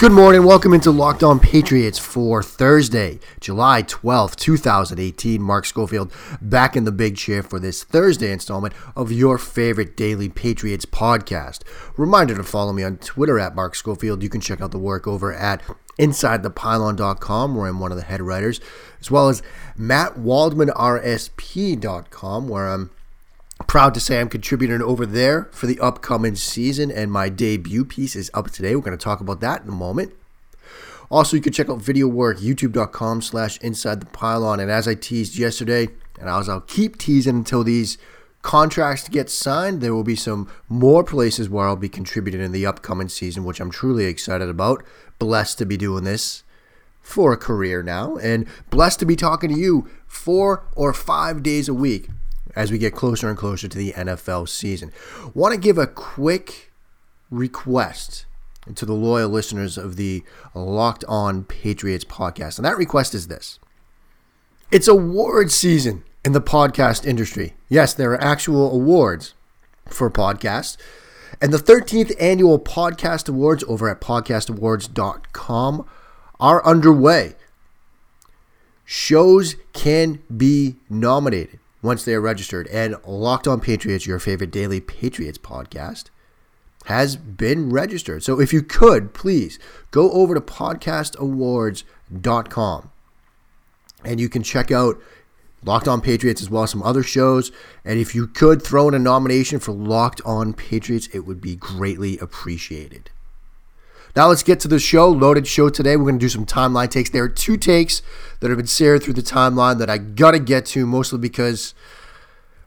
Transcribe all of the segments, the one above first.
Good morning. Welcome into Locked On Patriots for Thursday, July 12th, 2018. Mark Schofield back in the big chair for this Thursday installment of your favorite daily Patriots podcast. Reminder to follow me on Twitter at Mark Schofield. You can check out the work over at InsideThePylon.com, where I'm one of the head writers, as well as MattWaldmanRSP.com, where I'm Proud to say I'm contributing over there for the upcoming season, and my debut piece is up today. We're going to talk about that in a moment. Also, you can check out video work, youtube.com slash inside the pylon. And as I teased yesterday, and as I'll keep teasing until these contracts get signed, there will be some more places where I'll be contributing in the upcoming season, which I'm truly excited about. Blessed to be doing this for a career now, and blessed to be talking to you four or five days a week as we get closer and closer to the NFL season. Want to give a quick request to the loyal listeners of the Locked On Patriots podcast. And that request is this it's award season in the podcast industry. Yes, there are actual awards for podcasts. And the 13th annual podcast awards over at podcastawards.com are underway. Shows can be nominated once they are registered. And Locked On Patriots, your favorite daily Patriots podcast, has been registered. So if you could, please go over to podcastawards.com and you can check out Locked On Patriots as well as some other shows. And if you could throw in a nomination for Locked On Patriots, it would be greatly appreciated. Now let's get to the show. Loaded show today. We're going to do some timeline takes. There are two takes that have been shared through the timeline that I got to get to, mostly because,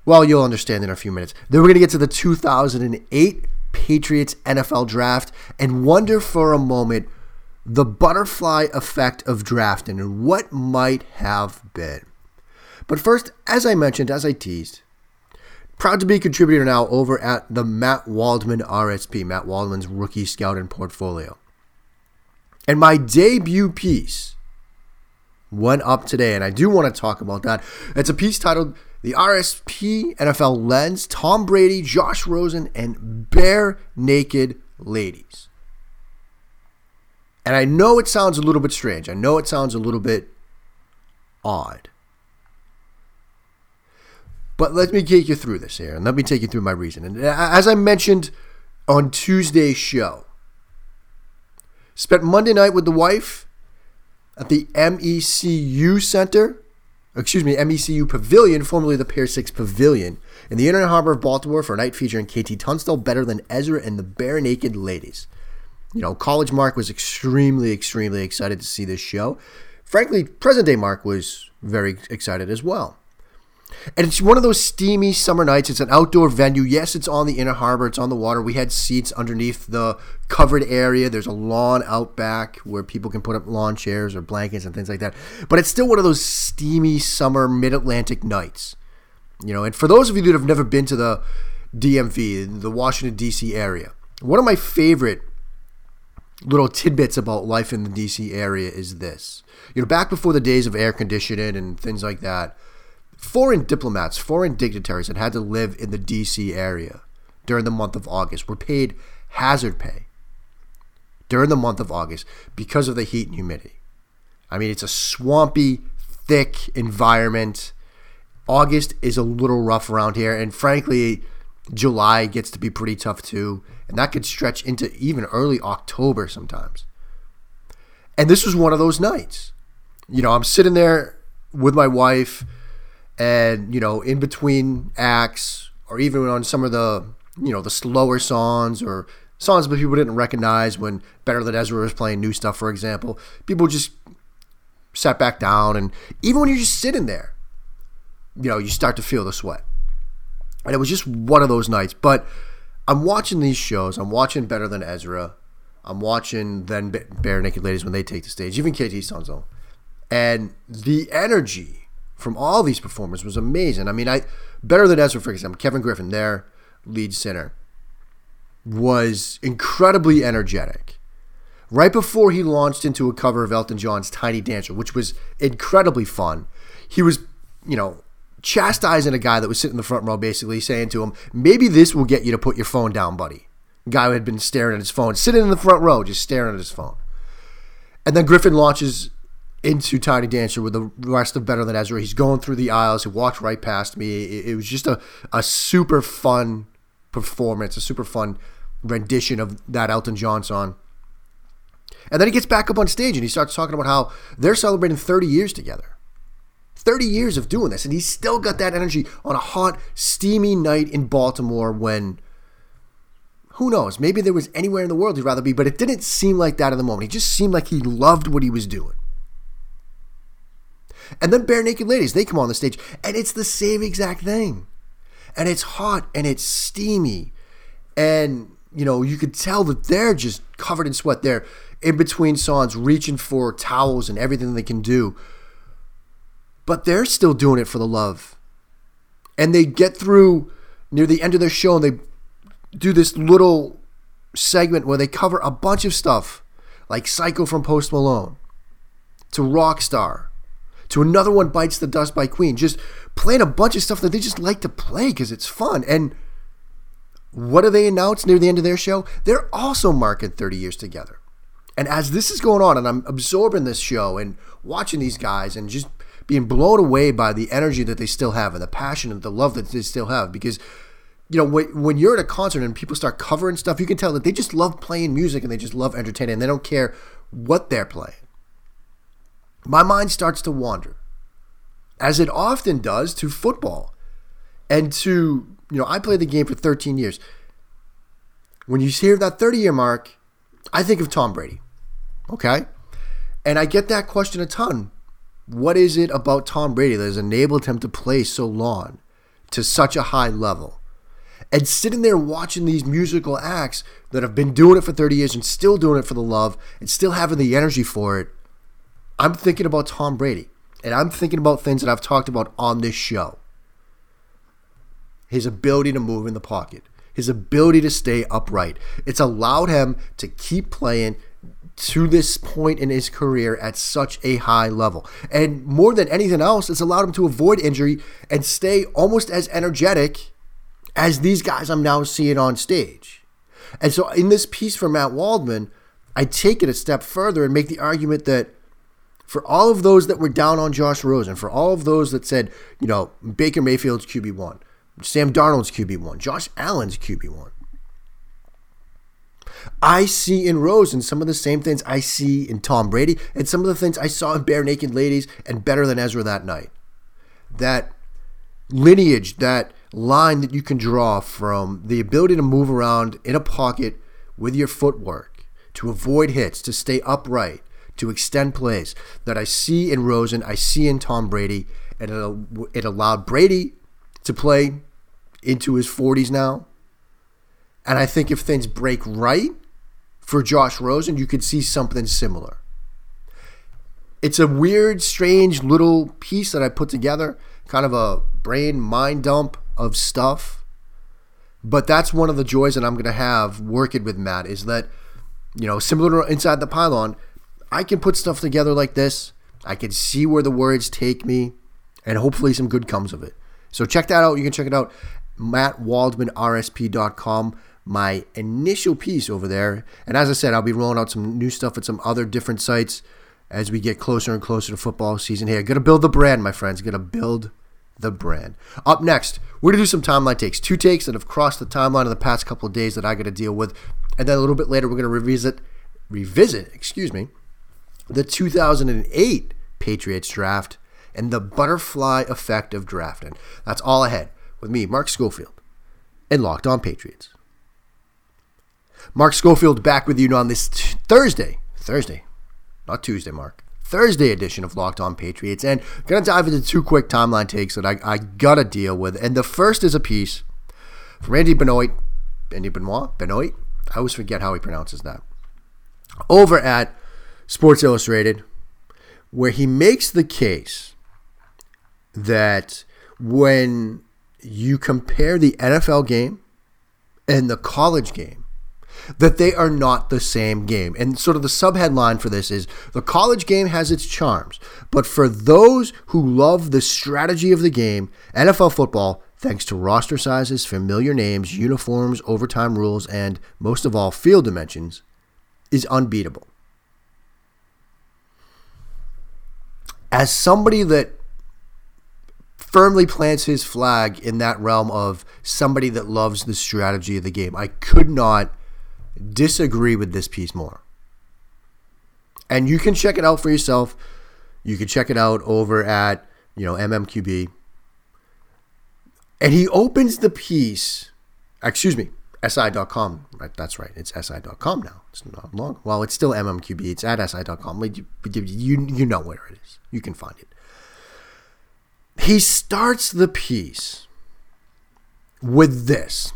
well, you'll understand in a few minutes. Then we're going to get to the 2008 Patriots NFL draft and wonder for a moment the butterfly effect of drafting and what might have been. But first, as I mentioned, as I teased, Proud to be a contributor now over at the Matt Waldman RSP, Matt Waldman's rookie scouting portfolio. And my debut piece went up today, and I do want to talk about that. It's a piece titled The RSP NFL Lens Tom Brady, Josh Rosen, and Bare Naked Ladies. And I know it sounds a little bit strange. I know it sounds a little bit odd. But let me take you through this here, and let me take you through my reason. And as I mentioned on Tuesday's show, spent Monday night with the wife at the MECU Center, excuse me, MECU Pavilion, formerly the Pier 6 Pavilion, in the Inner Harbor of Baltimore for a night featuring KT Tunstall, Better Than Ezra, and the Barenaked Ladies. You know, College Mark was extremely, extremely excited to see this show. Frankly, present day Mark was very excited as well. And it's one of those steamy summer nights. It's an outdoor venue. Yes, it's on the inner harbor. It's on the water. We had seats underneath the covered area. There's a lawn out back where people can put up lawn chairs or blankets and things like that. But it's still one of those steamy summer mid Atlantic nights. You know, and for those of you that have never been to the DMV, the Washington, D.C. area, one of my favorite little tidbits about life in the DC area is this. You know, back before the days of air conditioning and things like that, Foreign diplomats, foreign dignitaries that had to live in the D.C. area during the month of August were paid hazard pay during the month of August because of the heat and humidity. I mean, it's a swampy, thick environment. August is a little rough around here, and frankly, July gets to be pretty tough too, and that could stretch into even early October sometimes. And this was one of those nights. You know, I'm sitting there with my wife and you know in between acts or even on some of the you know the slower songs or songs that people didn't recognize when Better Than Ezra was playing new stuff, for example, people just sat back down, and even when you're just sitting there, you know you start to feel the sweat, and it was just one of those nights. But I'm watching these shows. I'm watching Better Than Ezra. I'm watching then Barenaked Ladies when they take the stage, even KT Tunstall, and the energy from all these performers was amazing. I mean, I better than Ezra, for example, Kevin Griffin, their lead center, was incredibly energetic. Right before he launched into a cover of Elton John's Tiny Dancer, which was incredibly fun, he was, you know, chastising a guy that was sitting in the front row, basically saying to him, maybe this will get you to put your phone down, buddy. guy who had been staring at his phone, sitting in the front row, just staring at his phone. And then Griffin launches into Tiny Dancer with the rest of Better Than Ezra. He's going through the aisles. He walked right past me. It, it was just a, a super fun performance, a super fun rendition of that Elton John song. And then he gets back up on stage and he starts talking about how they're celebrating 30 years together. 30 years of doing this. And he's still got that energy on a hot, steamy night in Baltimore when who knows? Maybe there was anywhere in the world he'd rather be, but it didn't seem like that in the moment. He just seemed like he loved what he was doing. And then barenaked Ladies, they come on the stage, and it's the same exact thing. And it's hot and it's steamy. And, you know, you could tell that they're just covered in sweat. They're in between songs, reaching for towels and everything they can do. But they're still doing it for the love. And they get through near the end of their show and they do this little segment where they cover a bunch of stuff like Psycho from Post Malone to Rockstar to another one bites the dust by Queen. Just playing a bunch of stuff that they just like to play because it's fun. And what do they announce near the end of their show? They're also marking 30 years together. And as this is going on, and I'm absorbing this show and watching these guys and just being blown away by the energy that they still have and the passion and the love that they still have, because you know, when, when you're at a concert and people start covering stuff, you can tell that they just love playing music and they just love entertaining and they don't care what they're playing. My mind starts to wander, as it often does to football and to, you know, I played the game for 13 years. When you hear that 30 year mark, I think of Tom Brady. Okay? And I get that question a ton. What is it about Tom Brady that has enabled him to play so long to such a high level? and sitting there watching these musical acts that have been doing it for 30 years and still doing it for the love and still having the energy for it, I'm thinking about Tom Brady. And I'm thinking about things that I've talked about on this show. His ability to move in the pocket, his ability to stay upright. It's allowed him to keep playing to this point in his career at such a high level. And more than anything else, it's allowed him to avoid injury and stay almost as energetic as these guys I'm now seeing on stage. And so in this piece for Matt Waldman, I take it a step further and make the argument that for all of those that were down on Josh Rosen, for all of those that said, you know, Baker Mayfield's QB1, Sam Darnold's QB1, Josh Allen's QB1, I see in Rosen some of the same things I see in Tom Brady and some of the things I saw in Barenaked Ladies and Better Than Ezra that night. That lineage, that line that you can draw from the ability to move around in a pocket with your footwork, to avoid hits, to stay upright, to extend plays that I see in Rosen, I see in Tom Brady, and it, it allowed Brady to play into his 40s now. And I think if things break right for Josh Rosen, you could see something similar. It's a weird, strange little piece that I put together, kind of a brain mind dump of stuff. But that's one of the joys that I'm going to have working with Matt is that, you know, similar to Inside the Pylon, I can put stuff together like this. I can see where the words take me, and hopefully some good comes of it. So check that out. You can check it out, mattwaldmanrsp.com. My initial piece over there. And as I said, I'll be rolling out some new stuff at some other different sites as we get closer and closer to football season here. To build the brand, my friends. To build the brand. Up next, we're to do some timeline takes. Two takes that have crossed the timeline in the past couple of days that I got to deal with. And then a little bit later, we're to revisit, revisit, excuse me, the 2008 Patriots draft and the butterfly effect of drafting. That's all ahead with me, Mark Schofield, and Locked On Patriots. Mark Schofield back with you on this t- Thursday. Thursday, not Tuesday, Mark. Thursday edition of Locked On Patriots. And I'm to dive into two quick timeline takes that I, I got to deal with. And the first is a piece from Andy Benoit. Andy Benoit? Benoit? I always forget how he pronounces that. Over at Sports Illustrated, where he makes the case that when you compare the NFL game and the college game, that they are not the same game. And sort of the subheadline for this is the college game has its charms, but for those who love the strategy of the game, NFL football, thanks to roster sizes, familiar names, uniforms, overtime rules, and most of all, field dimensions, is unbeatable. As somebody that firmly plants his flag in that realm of somebody that loves the strategy of the game, I could not disagree with this piece more. And you can check it out for yourself. You can check it out over at, you know, MMQB. And he opens the piece, excuse me, SI.com. Right, that's right. It's SI.com now. It's not long. Well, it's still MMQB. It's at SI.com. You, you, know where it is. You can find it. He starts the piece with this.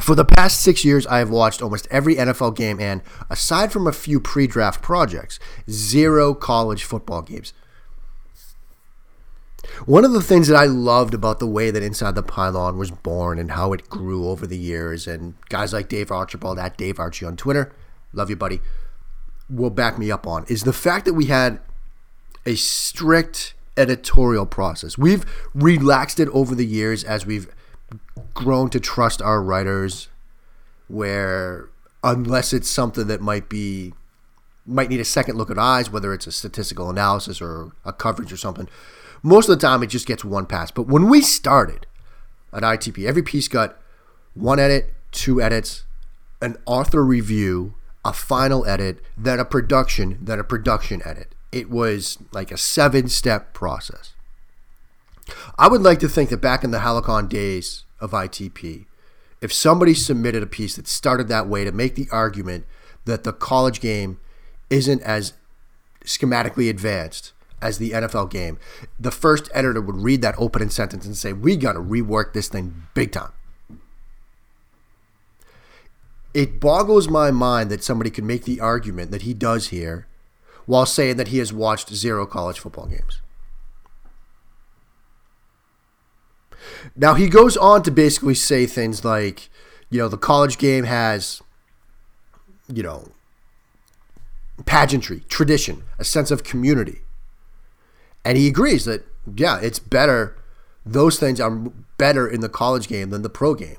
For the past six years, I have watched almost every NFL game and, aside from a few pre draft projects, zero college football games. One of the things that I loved about the way that Inside the Pylon was born and how it grew over the years, and guys like Dave Archibald at Dave Archie on Twitter, love you, buddy, will back me up on, is the fact that we had a strict editorial process. We've relaxed it over the years as we've grown to trust our writers, where unless it's something that might be might need a second look at eyes, whether it's a statistical analysis or a coverage or something, most of the time, it just gets one pass. But when we started at ITP, every piece got one edit, two edits, an author review, a final edit, then a production, then a production edit. It was like a seven step process. I would like to think that back in the Helicon days of ITP, if somebody submitted a piece that started that way to make the argument that the college game isn't as schematically advanced as the NFL game, the first editor would read that opening sentence and say, We got to rework this thing big time. It boggles my mind that somebody could make the argument that he does here while saying that he has watched zero college football games. Now, he goes on to basically say things like, you know, the college game has, you know, pageantry, tradition, a sense of community. And he agrees that, yeah, it's better. Those things are better in the college game than the pro game.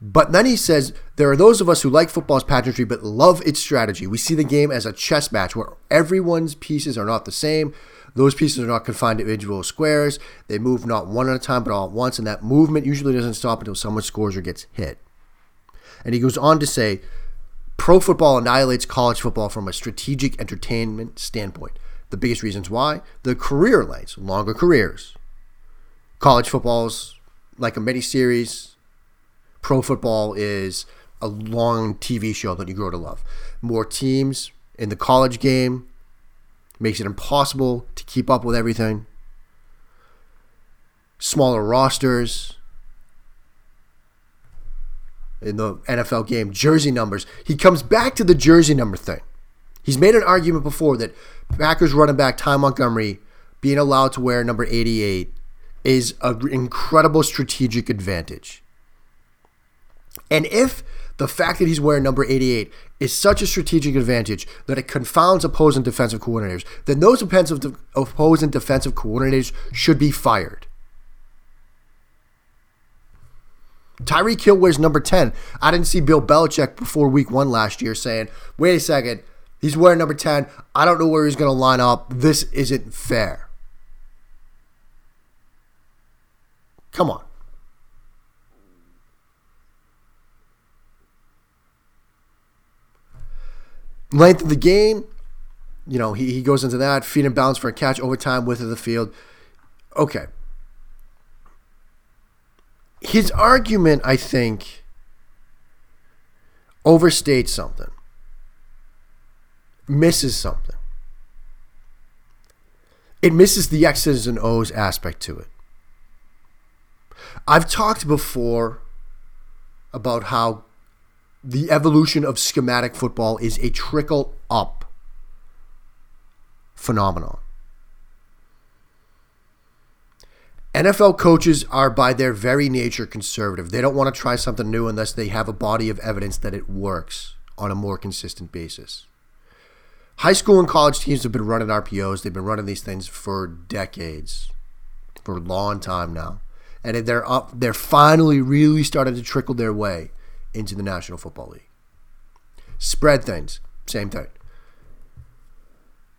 But then he says there are those of us who like football's pageantry but love its strategy. We see the game as a chess match where everyone's pieces are not the same. Those pieces are not confined to individual squares. They move not one at a time but all at once, and that movement usually doesn't stop until someone scores or gets hit. And he goes on to say pro football annihilates college football from a strategic entertainment standpoint. The biggest reasons why the career lengths, longer careers. College football's like a mini series. Pro football is a long TV show that you grow to love. More teams in the college game makes it impossible to keep up with everything. Smaller rosters in the NFL game, jersey numbers. He comes back to the jersey number thing. He's made an argument before that Packers running back Ty Montgomery being allowed to wear number 88 is an incredible strategic advantage. And if the fact that he's wearing number 88 is such a strategic advantage that it confounds opposing defensive coordinators, then those opposing defensive coordinators should be fired. Tyreek Hill wears number 10. I didn't see Bill Belichick before week one last year saying, wait a second, He's wearing number 10. I don't know where he's going to line up. This isn't fair. Come on. Length of the game, you know, he, he goes into that. Feet and bounce for a catch, overtime, width of the field. Okay. His argument, I think, overstates something misses something. It misses the X's and O's aspect to it. I've talked before about how the evolution of schematic football is a trickle up phenomenon. NFL coaches are, by their very nature, conservative. They don't want to try something new unless they have a body of evidence that it works on a more consistent basis. High school and college teams have been running RPOs. They've been running these things for decades, for a long time now, and they're up. They're finally really starting to trickle their way into the National Football League. Spread things, same thing.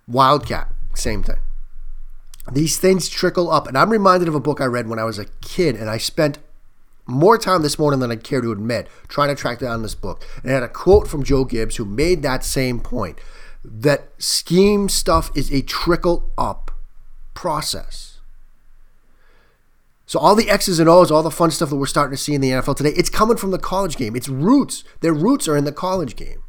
Wildcat, same thing. These things trickle up. And I'm reminded of a book I read when I was a kid, and I spent more time this morning than I care to admit trying to track down this book. And it had a quote from Joe Gibbs who made that same point that scheme stuff is a trickle up process. So all the X's and O's, all the fun stuff that we're starting to see in the NFL today, it's coming from the college game. Its roots, their roots are in the college game.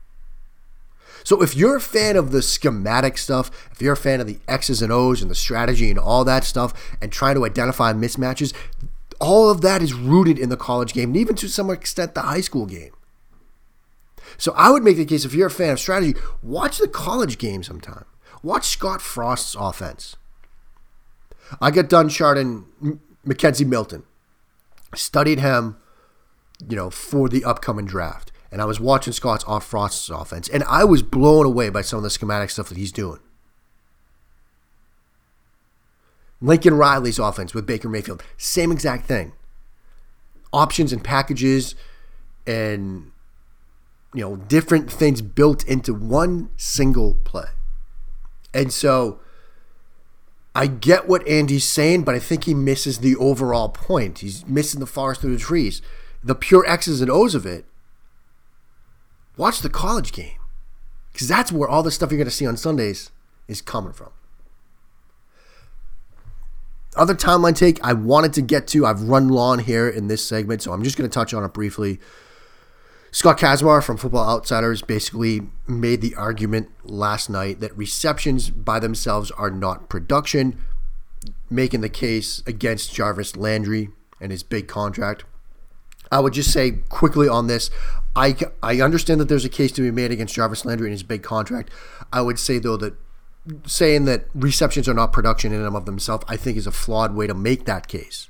So if you're a fan of the schematic stuff, if you're a fan of the X's and O's and the strategy and all that stuff, and trying to identify mismatches, all of that is rooted in the college game, and even to some extent the high school game. So I would make the case if you're a fan of strategy, watch the college game sometime. Watch Scott Frost's offense. I got done charting McKenzie Milton. Studied him, you know, for the upcoming draft and I was watching Scott's off uh, Frost's offense, and I was blown away by some of the schematic stuff that he's doing. Lincoln Riley's offense with Baker Mayfield, same exact thing. Options and packages and you know, different things built into one single play. And so I get what Andy's saying, but I think he misses the overall point. He's missing the forest through the trees. The pure X's and O's of it watch the college game because that's where all the stuff you're going to see on Sundays is coming from. Other timeline take I wanted to get to, I've run long here in this segment, so I'm just going to touch on it briefly. Scott Kacsmar from Football Outsiders basically made the argument last night that receptions by themselves are not production, making the case against Jarvis Landry and his big contract. I would just say quickly on this I, I understand that there's a case to be made against Jarvis Landry and his big contract. I would say, though, that saying that receptions are not production in and of themselves, I think is a flawed way to make that case.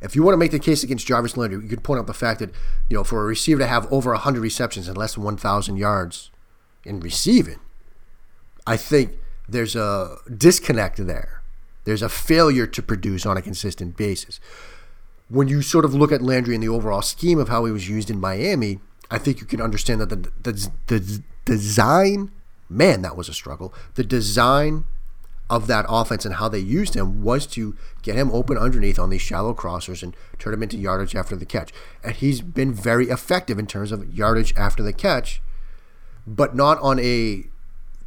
If you want to make the case against Jarvis Landry, you could point out the fact that, you know, for a receiver to have over 100 receptions and less than 1,000 yards in receiving, I think there's a disconnect there. There's a failure to produce on a consistent basis. When you sort of look at Landry in the overall scheme of how he was used in Miami, I think you can understand that the, the, the design, man, that was a struggle. The design of that offense and how they used him was to get him open underneath on these shallow crossers and turn him into yardage after the catch. And he's been very effective in terms of yardage after the catch, but not on a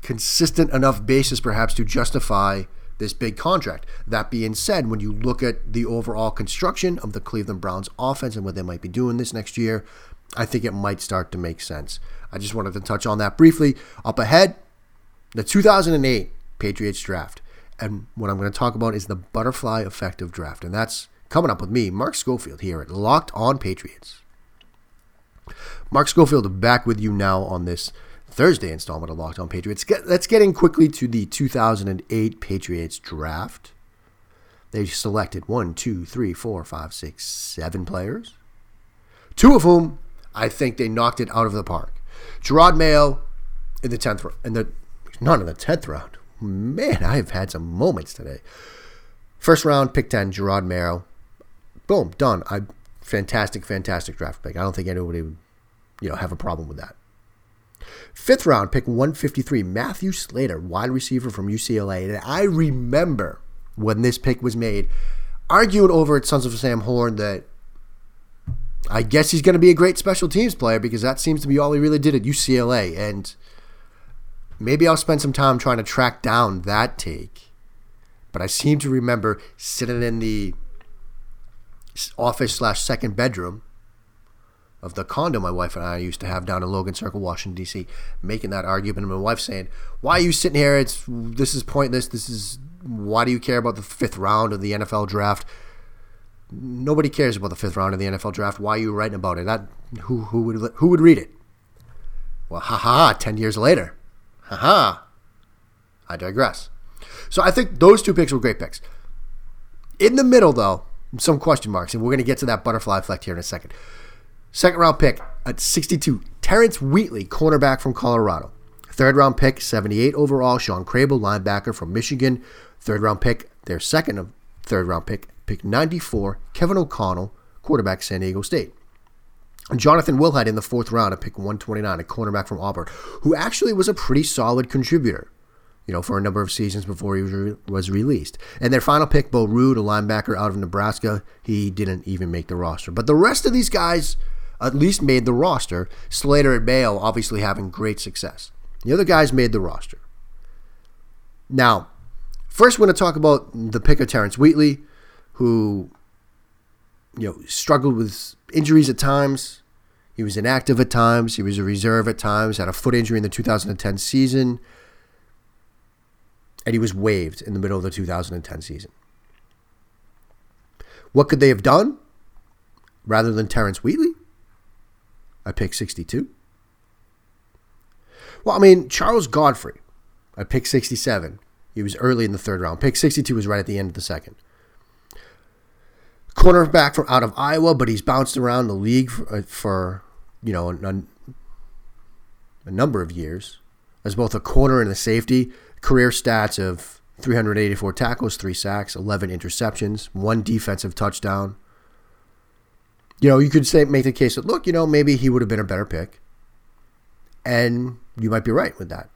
consistent enough basis, perhaps, to justify this big contract. That being said, when you look at the overall construction of the Cleveland Browns offense and what they might be doing this next year, I think it might start to make sense. I just wanted to touch on that briefly. Up ahead, the 2008 Patriots draft. And what I'm going to talk about is the butterfly effect of draft. And that's coming up with me, Mark Schofield, here at Locked On Patriots. Mark Schofield back with you now on this Thursday installment of Locked On Patriots. let's get in quickly to the 2008 Patriots draft. They selected one, two, three, four, five, six, seven players, two of whom I think they knocked it out of the park. Jerod Mayo in the tenth in the not in the tenth round. Man, I have had some moments today. First round, pick ten, Jerod Mayo. Boom, done. I fantastic, fantastic draft pick. I don't think anybody would, you know, have a problem with that. Fifth round, pick 153, Matthew Slater, wide receiver from UCLA. And I remember when this pick was made, arguing over at Sons of Sam Horn that I guess he's going to be a great special teams player because that seems to be all he really did at UCLA. And maybe I'll spend some time trying to track down that take. But I seem to remember sitting in the office slash second bedroom of the condo my wife and I used to have down in Logan Circle, Washington D.C., making that argument, and my wife saying, "Why are you sitting here? It's this is pointless. This is why do you care about the fifth round of the NFL draft?" Nobody cares about the fifth round of the NFL draft. Why are you writing about it? That who who would who would read it? Well, ha ha! Ten years later, ha ha! I digress. So I think those two picks were great picks. In the middle, though, some question marks, and we're going to get to that butterfly effect here in a second. Second round pick at 62, Terrence Wheatley, cornerback from Colorado. Third round pick, 78 overall, Shawn Crable, linebacker from Michigan. Third round pick, their second third round pick, pick 94, Kevin O'Connell, quarterback, San Diego State. Jonathan Wilhite in the fourth round at pick 129, a cornerback from Auburn, who actually was a pretty solid contributor you know, for a number of seasons before he was, re- was released. And their final pick, Bo Ruud, a linebacker out of Nebraska, he didn't even make the roster. But the rest of these guys at least made the roster. Slater and Mayo obviously having great success. The other guys made the roster. Now, first we're going to talk about the pick of Terrence Wheatley, who you know struggled with injuries at times. He was inactive at times. He was a reserve at times. Had a foot injury in the 2010 season and he was waived in the middle of the 2010 season. What could they have done rather than Terrence Wheatley? I picked 62. Well, I mean, Charles Godfrey, I picked 67. He was early in the third round. Pick 62 was right at the end of the second. Cornerback from out of Iowa, but he's bounced around the league for, uh, for you know, a, a number of years as both a corner and a safety career stats of 384 tackles, three sacks, 11 interceptions, one defensive touchdown. You know, you could say make the case that look, you know, maybe he would have been a better pick, and you might be right with that.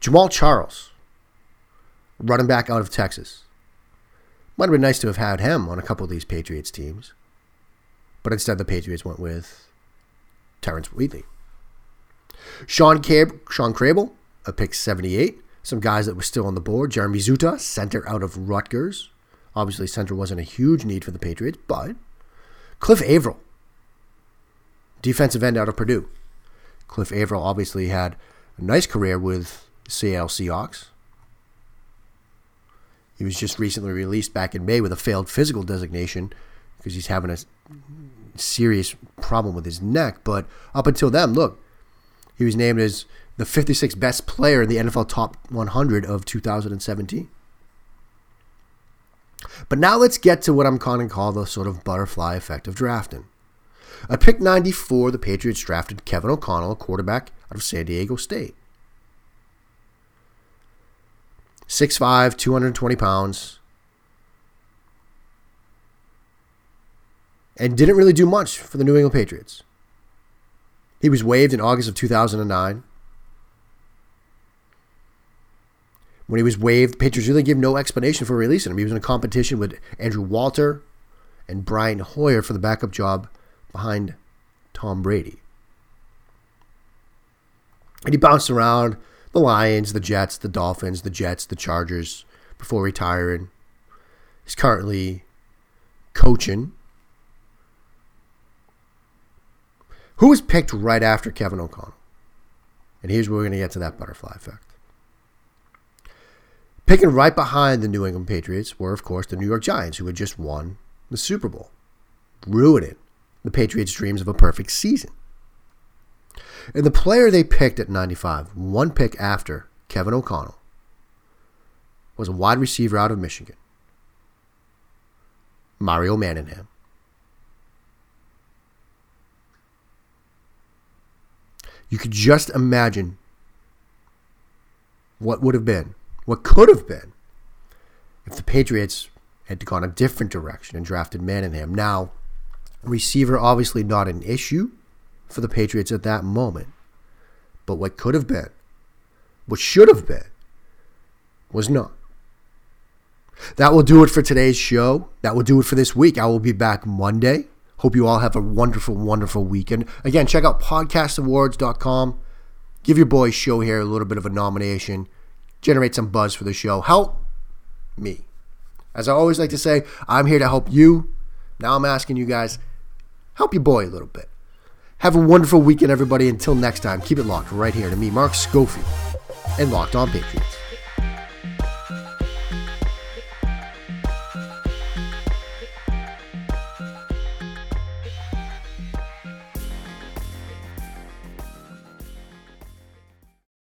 Jamaal Charles, running back out of Texas. Might have been nice to have had him on a couple of these Patriots teams, but instead the Patriots went with Terrence Wheatley. Sean, Cab- Shawn Crable, a pick 78. Some guys that were still on the board. Jeremy Zuttah, center out of Rutgers. Obviously, center wasn't a huge need for the Patriots, but Cliff Avril, defensive end out of Purdue. Cliff Avril obviously had a nice career with Seattle Seahawks. He was just recently released back in May with a failed physical designation because he's having a serious problem with his neck. But up until then, look, he was named as the 56th best player in the NFL Top 100 of 2017. But now let's get to what I'm calling call the sort of butterfly effect of drafting. At pick 94, the Patriots drafted Kevin O'Connell, a quarterback out of San Diego State. 6'5, 220 pounds. And didn't really do much for the New England Patriots. He was waived in August of 2009. When he was waived, the Patriots really gave no explanation for releasing him. He was in a competition with Andrew Walter and Brian Hoyer for the backup job behind Tom Brady. And he bounced around the Lions, the Jets, the Dolphins, the Jets, the Chargers before retiring. He's currently coaching Who was picked right after Kevin O'Connell? And here's where we're going to get to that butterfly effect. Picking right behind the New England Patriots were, of course, the New York Giants, who had just won the Super Bowl, ruining the Patriots' dreams of a perfect season. And the player they picked at 95, one pick after Kevin O'Connell, was a wide receiver out of Michigan, Mario Manningham. You could just imagine what would have been, what could have been, if the Patriots had gone a different direction and drafted Manningham. Now, receiver obviously not an issue for the Patriots at that moment, but what could have been, what should have been, was not. That will do it for today's show. That will do it for this week. I will be back Monday Hope you all have a wonderful, wonderful weekend. Again, check out podcastawards.com. Give your boy show here a little bit of a nomination. Generate some buzz for the show. Help me. As I always like to say, I'm here to help you. Now I'm asking you guys, help your boy a little bit. Have a wonderful weekend, everybody. Until next time, keep it locked right here to me, Mark Schofield, and Locked On Patriots.